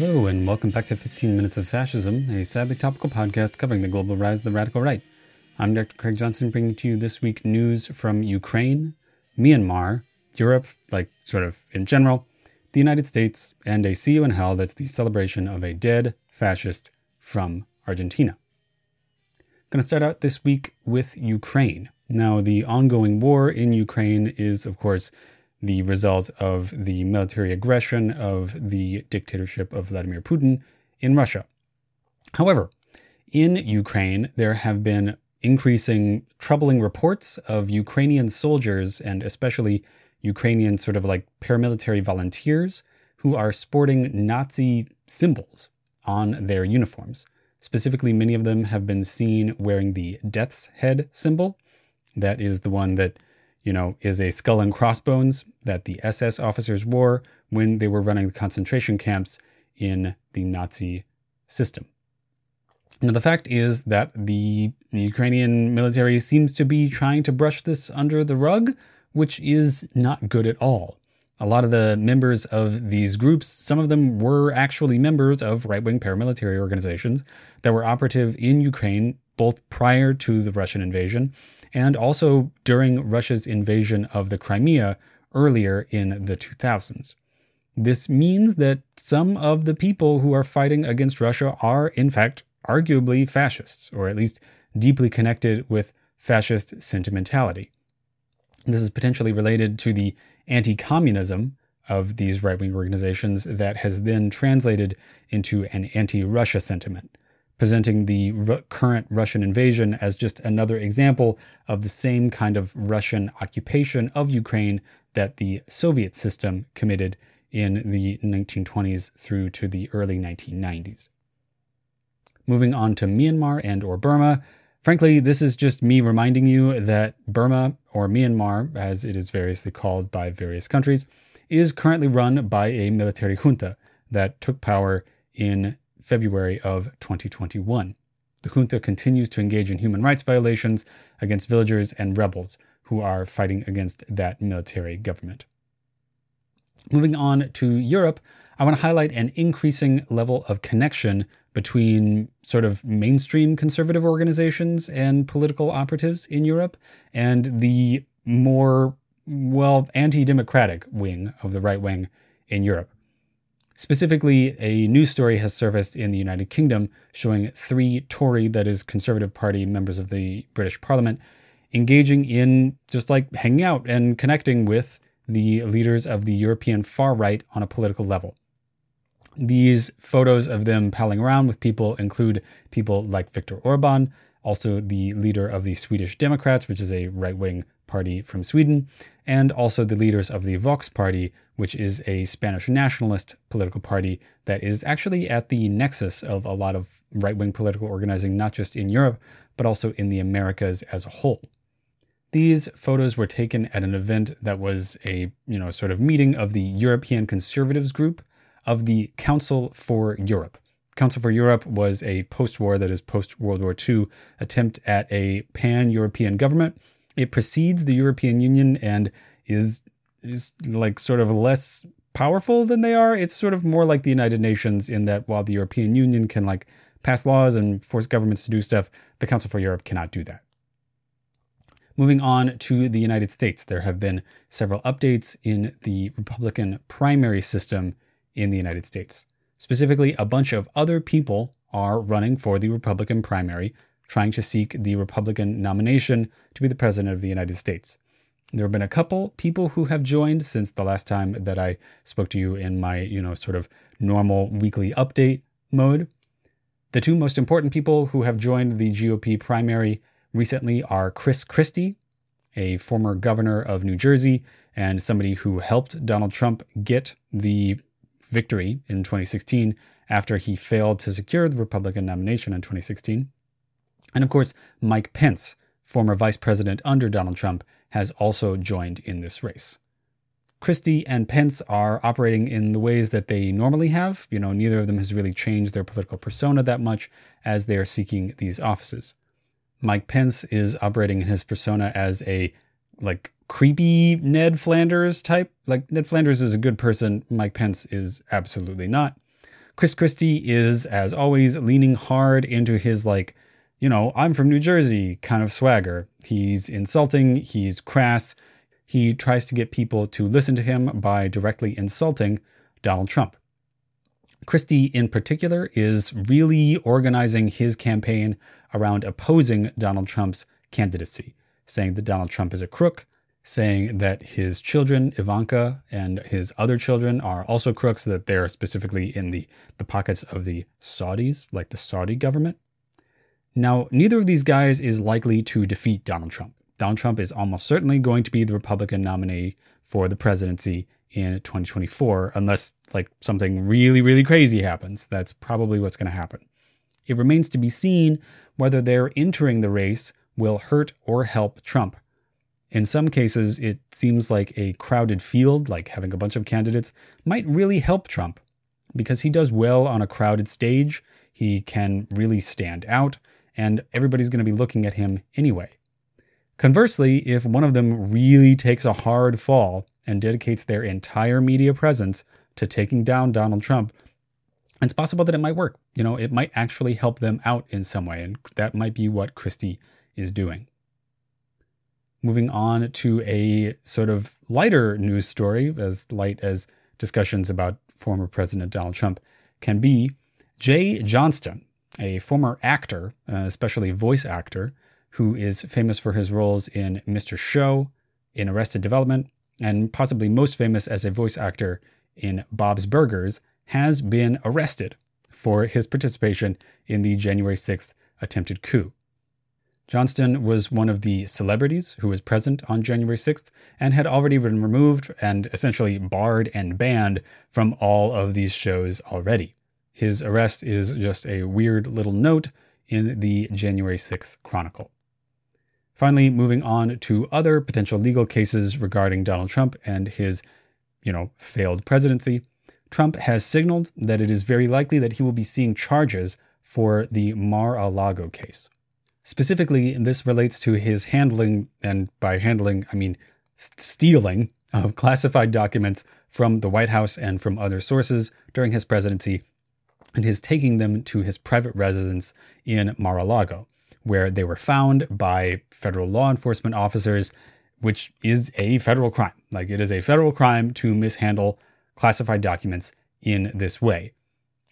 Hello, and welcome back to 15 Minutes of Fascism, a sadly topical podcast covering the global rise of the radical right. I'm Dr. Craig Johnson, bringing to you this week news from Ukraine, Myanmar, Europe, like sort of in general, the United States, and a See You in Hell that's the celebration of a dead fascist from Argentina. Going to start out this week with Ukraine. Now, the ongoing war in Ukraine is, of course, the result of the military aggression of the dictatorship of Vladimir Putin in Russia. However, in Ukraine, there have been increasing troubling reports of Ukrainian soldiers and especially Ukrainian sort of like paramilitary volunteers who are sporting Nazi symbols on their uniforms. Specifically, many of them have been seen wearing the death's head symbol. That is the one that you know, is a skull and crossbones that the SS officers wore when they were running the concentration camps in the Nazi system. Now, the fact is that the, Ukrainian military seems to be trying to brush this under the rug, which is not good at all. A lot of the members of these groups, some of them were actually members of right wing paramilitary organizations that were operative in Ukraine both prior to the Russian invasion and also during Russia's invasion of the Crimea earlier in the 2000s. This means that some of the people who are fighting against Russia are, in fact, arguably fascists, or at least deeply connected with fascist sentimentality. This is potentially related to the anti communism of these right wing organizations that has then translated into an anti Russia sentiment presenting the current Russian invasion as just another example of the same kind of Russian occupation of Ukraine that the Soviet system committed in the 1920s through to the early 1990s. Moving on to Myanmar and or Burma, frankly, this is just me reminding you that Burma or Myanmar, as it is variously called by various countries, is currently run by a military junta that took power in February of 2021. The junta continues to engage in human rights violations against villagers and rebels who are fighting against that military government. Moving on to Europe, I want to highlight an increasing level of connection between sort of mainstream conservative organizations and political operatives in Europe and the more, well, anti democratic wing of the right wing in Europe. Specifically, a news story has surfaced in the United Kingdom showing three Tory, that is, Conservative Party members of the British Parliament, engaging in just like hanging out and connecting with the leaders of the European far right on a political level. These photos of them palling around with people include people like Viktor Orban, also the leader of the Swedish Democrats, which is a right wing party from Sweden, and also the leaders of the Vox party, which is a Spanish nationalist political party that is actually at the nexus of a lot of right wing political organizing, not just in Europe, but also in the Americas as a whole. These photos were taken at an event that was a, you know, sort of meeting of the European Conservatives group of the Council for Europe. Council for Europe was a post war, that is, post World War II, attempt at a pan European government it precedes the European Union and is is like sort of less powerful than they are. It's sort of more like the United Nations in that while the European Union can like pass laws and force governments to do stuff, the Council for Europe cannot do that. Moving on to the United States, there have been several updates in the Republican primary system in the United States. Specifically, a bunch of other people are running for the Republican primary trying to seek the Republican nomination to be the President of the United States. There have been a couple people who have joined since the last time that I spoke to you in my, you know, sort of normal weekly update mode. The two most important people who have joined the GOP primary recently are Chris Christie, a former governor of New Jersey and somebody who helped Donald Trump get the victory in 2016 after he failed to secure the Republican nomination in 2016. And of course, Mike Pence, former vice president under Donald Trump, has also joined in this race. Christie and Pence are operating in the ways that they normally have. You know, neither of them has really changed their political persona that much as they are seeking these offices. Mike Pence is operating in his persona as a like creepy Ned Flanders type. Like Ned Flanders is a good person, Mike Pence is absolutely not. Chris Christie is, as always, leaning hard into his, like, you know, I'm from New Jersey kind of swagger. He's insulting, he's crass. He tries to get people to listen to him by directly insulting Donald Trump. Christie, in particular, is really organizing his campaign around opposing Donald Trump's candidacy, saying that Donald Trump is a crook, saying that his children, Ivanka, and his other children are also crooks, that they're specifically in the, the pockets of the Saudis, like the Saudi government. Now, neither of these guys is likely to defeat Donald Trump. Donald Trump is almost certainly going to be the Republican nominee for the presidency in 2024, unless like something really, really crazy happens. That's probably what's going to happen. It remains to be seen whether their entering the race will hurt or help Trump. In some cases, it seems like a crowded field, like having a bunch of candidates, might really help Trump because he does well on a crowded stage. He can really stand out, and everybody's going to be looking at him anyway. Conversely, if one of them really takes a hard fall and dedicates their entire media presence to taking down Donald Trump, it's possible that it might work. You know, it might actually help them out in some way, and that might be what Christie is doing. Moving on to a sort of lighter news story, as light as discussions about former President Donald Trump can be, Jay Johnston, a former actor, uh, especially voice actor, who is famous for his roles in Mr. Show, in Arrested Development, and possibly most famous as a voice actor in Bob's Burgers, has been arrested for his participation in the January 6th attempted coup. Johnston was one of the celebrities who was present on January 6th and had already been removed and essentially barred and banned from all of these shows already. His arrest is just a weird little note in the January 6th Chronicle. Finally, moving on to other potential legal cases regarding Donald Trump and his, you know, failed presidency. Trump has signaled that it is very likely that he will be seeing charges for the Mar-a-Lago case. Specifically, this relates to his handling, and by handling, I mean stealing of classified documents from the White House and from other sources during his presidency, and his taking them to his private residence in Mar-a-Lago where they were found by federal law enforcement officers, which is a federal crime. Like it is a federal crime to mishandle classified documents in this way.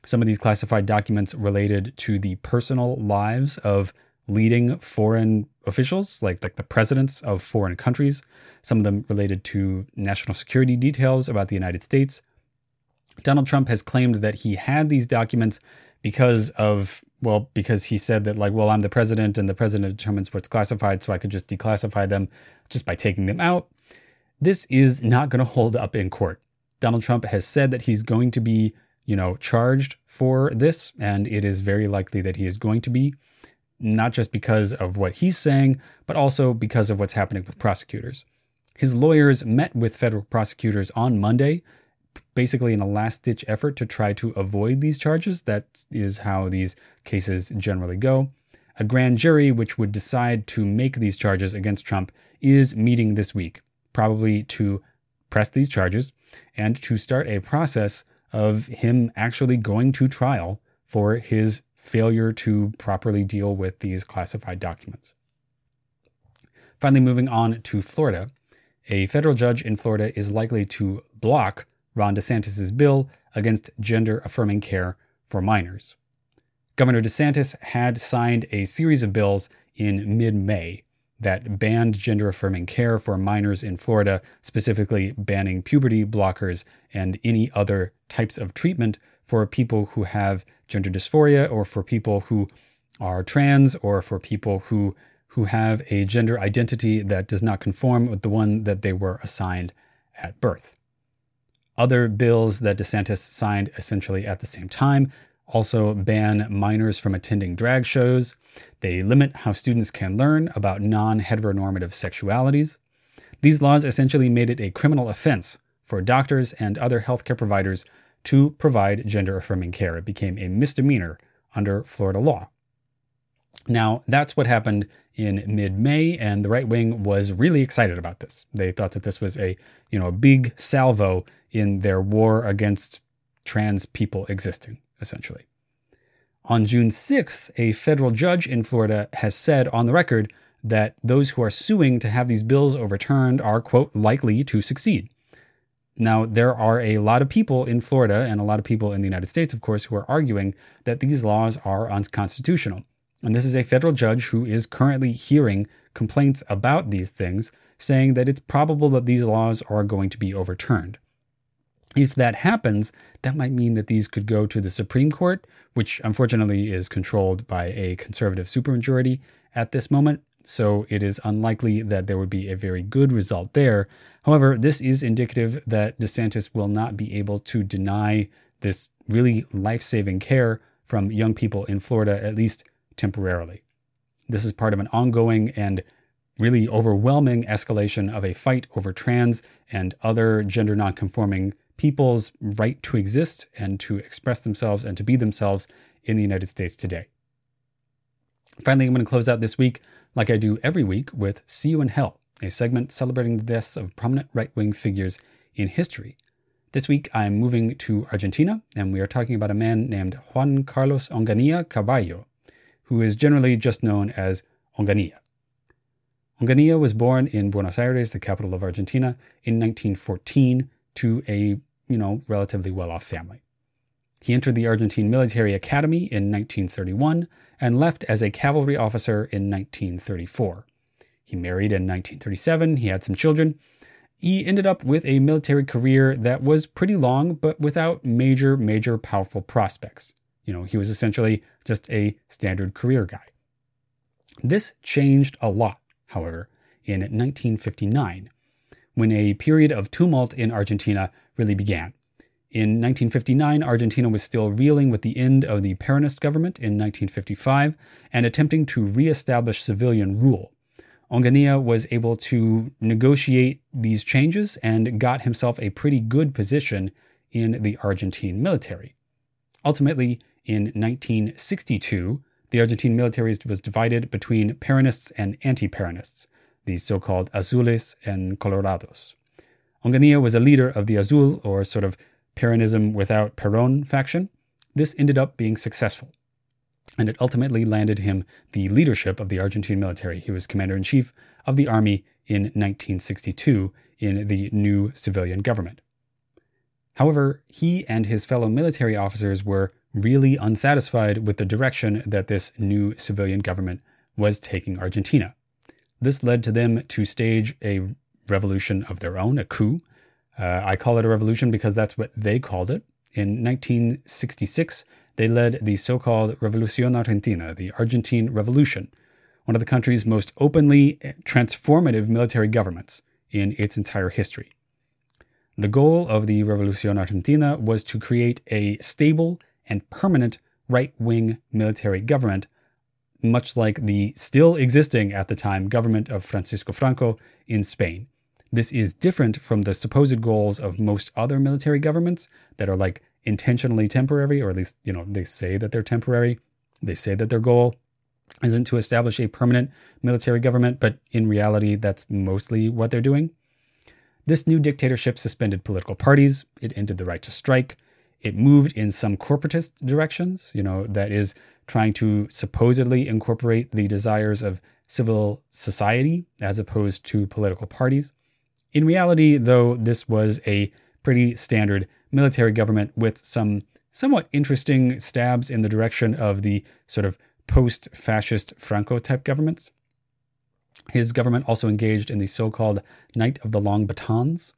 Some of these classified documents related to the personal lives of leading foreign officials, like, like the presidents of foreign countries. Some of them related to national security details about the United States. Donald Trump has claimed that he had these documents because of well, because he said that, like, well, I'm the president and the president determines what's classified, so I could just declassify them just by taking them out. This is not going to hold up in court. Donald Trump has said that he's going to be, you know, charged for this, and it is very likely that he is going to be, not just because of what he's saying, but also because of what's happening with prosecutors. His lawyers met with federal prosecutors on Monday basically in a last ditch effort to try to avoid these charges. That is how these cases generally go. A grand jury, which would decide to make these charges against Trump, is meeting this week, probably to press these charges and to start a process of him actually going to trial for his failure to properly deal with these classified documents. Finally, moving on to Florida, a federal judge in Florida is likely to block Ron DeSantis' bill against gender affirming care for minors. Governor DeSantis had signed a series of bills in mid May that banned gender affirming care for minors in Florida, specifically banning puberty blockers and any other types of treatment for people who have gender dysphoria or for people who are trans or for people who who have a gender identity that does not conform with the one that they were assigned at birth. Other bills that DeSantis signed essentially at the same time also ban minors from attending drag shows. They limit how students can learn about non heteronormative sexualities. These laws essentially made it a criminal offense for doctors and other healthcare providers to provide gender affirming care. It became a misdemeanor under Florida law. Now, that's what happened in mid-May and the right wing was really excited about this. They thought that this was a, you know, a big salvo in their war against trans people existing. essentially. On June 6th, a federal judge in Florida has said on the record that those who are suing to have these bills overturned are, quote, likely to succeed. Now, there are a lot of people in Florida and a lot of people in the United States, of course, who are arguing that these laws are unconstitutional. And this is a federal judge who is currently hearing complaints about these things, saying that it's probable that these laws are going to be overturned. If that happens, that might mean that these could go to the Supreme Court, which unfortunately is controlled by a conservative supermajority at this moment. So it is unlikely that there would be a very good result there. However, this is indicative that DeSantis will not be able to deny this really life saving care from young people in Florida, at least temporarily. This is part of an ongoing and really overwhelming escalation of a fight over trans and other gender nonconforming people's right to exist and to express themselves and to be themselves in the United States today. Finally, I'm going to close out this week, like I do every week, with See You in Hell, a segment celebrating the deaths of prominent right wing figures in history. This week, I'm moving to Argentina, and we are talking about a man named Juan Carlos Onganía Carballo, who is generally just known as Onganía. Onganía was born in Buenos Aires, the capital of Argentina, in 1914 to a, you know, relatively well-off family. He entered the Argentine Military Academy in 1931 and left as a cavalry officer in 1934. He married in 1937, he had some children. He ended up with a military career that was pretty long, but without major, major powerful prospects. You know, he was essentially just a standard career guy. This changed a lot, however, in 1959, when a period of tumult in Argentina really began. In 1959, Argentina was still reeling with the end of the Peronist government in 1955 and attempting to reestablish civilian rule. Onganía was able to negotiate these changes and got himself a pretty good position in the Argentine military. Ultimately, in 1962, the Argentine military was divided between Peronists and anti Peronists, the so called Azules and Colorados. Onganía was a leader of the Azul, or sort of Peronism without Peron faction. This ended up being successful, and it ultimately landed him the leadership of the Argentine military. He was commander in chief of the army in 1962 in the new civilian government. However, he and his fellow military officers were really unsatisfied with the direction that this new civilian government was taking Argentina. This led to them to stage a revolution of their own, a coup. Uh, I call it a revolution because that's what they called it. In 1966, they led the so called Revolucion Argentina, the Argentine Revolution, one of the country's most openly transformative military governments in its entire history. The goal of the Revolucion Argentina was to create a stable and permanent right wing military government, much like the still existing at the time government of Francisco Franco in Spain. This is different from the supposed goals of most other military governments that are like intentionally temporary, or at least, you know, they say that they're temporary. They say that their goal isn't to establish a permanent military government, but in reality, that's mostly what they're doing. This new dictatorship suspended political parties, it ended the right to strike, it moved in some corporatist directions, you know, mm-hmm. that is trying to supposedly incorporate the desires of civil society as opposed to political parties. In reality, though, this was a pretty standard military government with some somewhat interesting stabs in the direction of the sort of post fascist Franco type governments. His government also engaged in the so called Night of the Long Batons,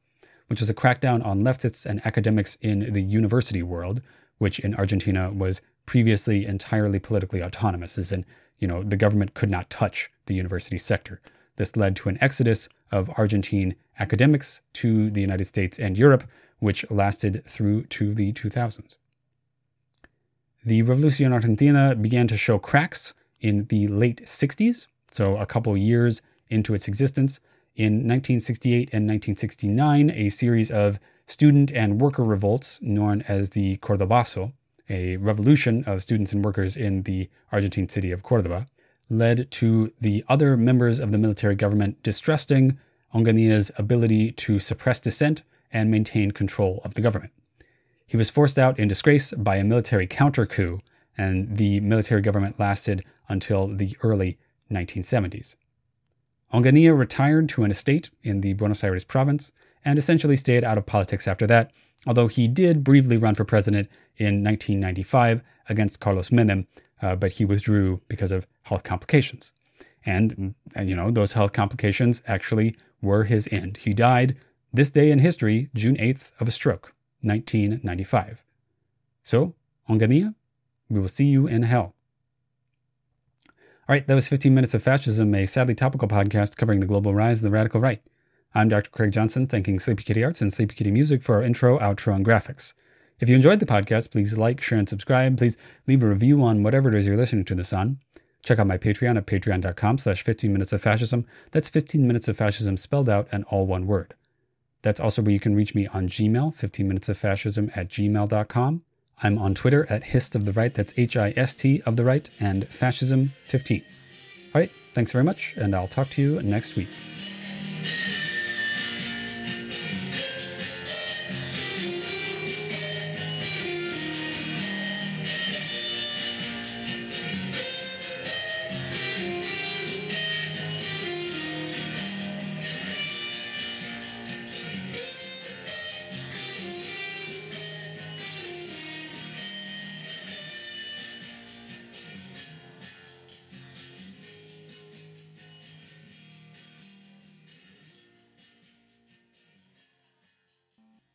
which was a crackdown on leftists and academics in the university world, which in Argentina was previously entirely politically autonomous, as in, you know, the government could not touch the university sector. This led to an exodus of Argentine academics to the United States and Europe, which lasted through to the 2000s. The Revolucion Argentina began to show cracks in the late 60s, so, a couple years into its existence, in 1968 and 1969, a series of student and worker revolts known as the Cordobazo, a revolution of students and workers in the Argentine city of Cordoba, led to the other members of the military government distrusting Ongania's ability to suppress dissent and maintain control of the government. He was forced out in disgrace by a military counter coup, and the military government lasted until the early 1970s. Onganía retired to an estate in the Buenos Aires province and essentially stayed out of politics after that, although he did briefly run for president in 1995 against Carlos Menem, uh, but he withdrew because of health complications. And, and, you know, those health complications actually were his end. He died this day in history, June 8th, of a stroke, 1995. So, Onganía, we will see you in hell. All right, that was 15 Minutes of Fascism, a sadly topical podcast covering the global rise of the radical right. I'm Dr. Craig Johnson, thanking Sleepy Kitty Arts and Sleepy Kitty Music for our intro, outro, and graphics. If you enjoyed the podcast, please like, share, and subscribe. Please leave a review on whatever it is you're listening to this on. Check out my Patreon at patreon.com slash 15 minutes of fascism. That's 15 minutes of fascism spelled out and all one word. That's also where you can reach me on Gmail, 15 minutes of fascism at gmail.com. I'm on Twitter at hist of the right, that's H I S T of the right, and fascism 15. All right, thanks very much, and I'll talk to you next week.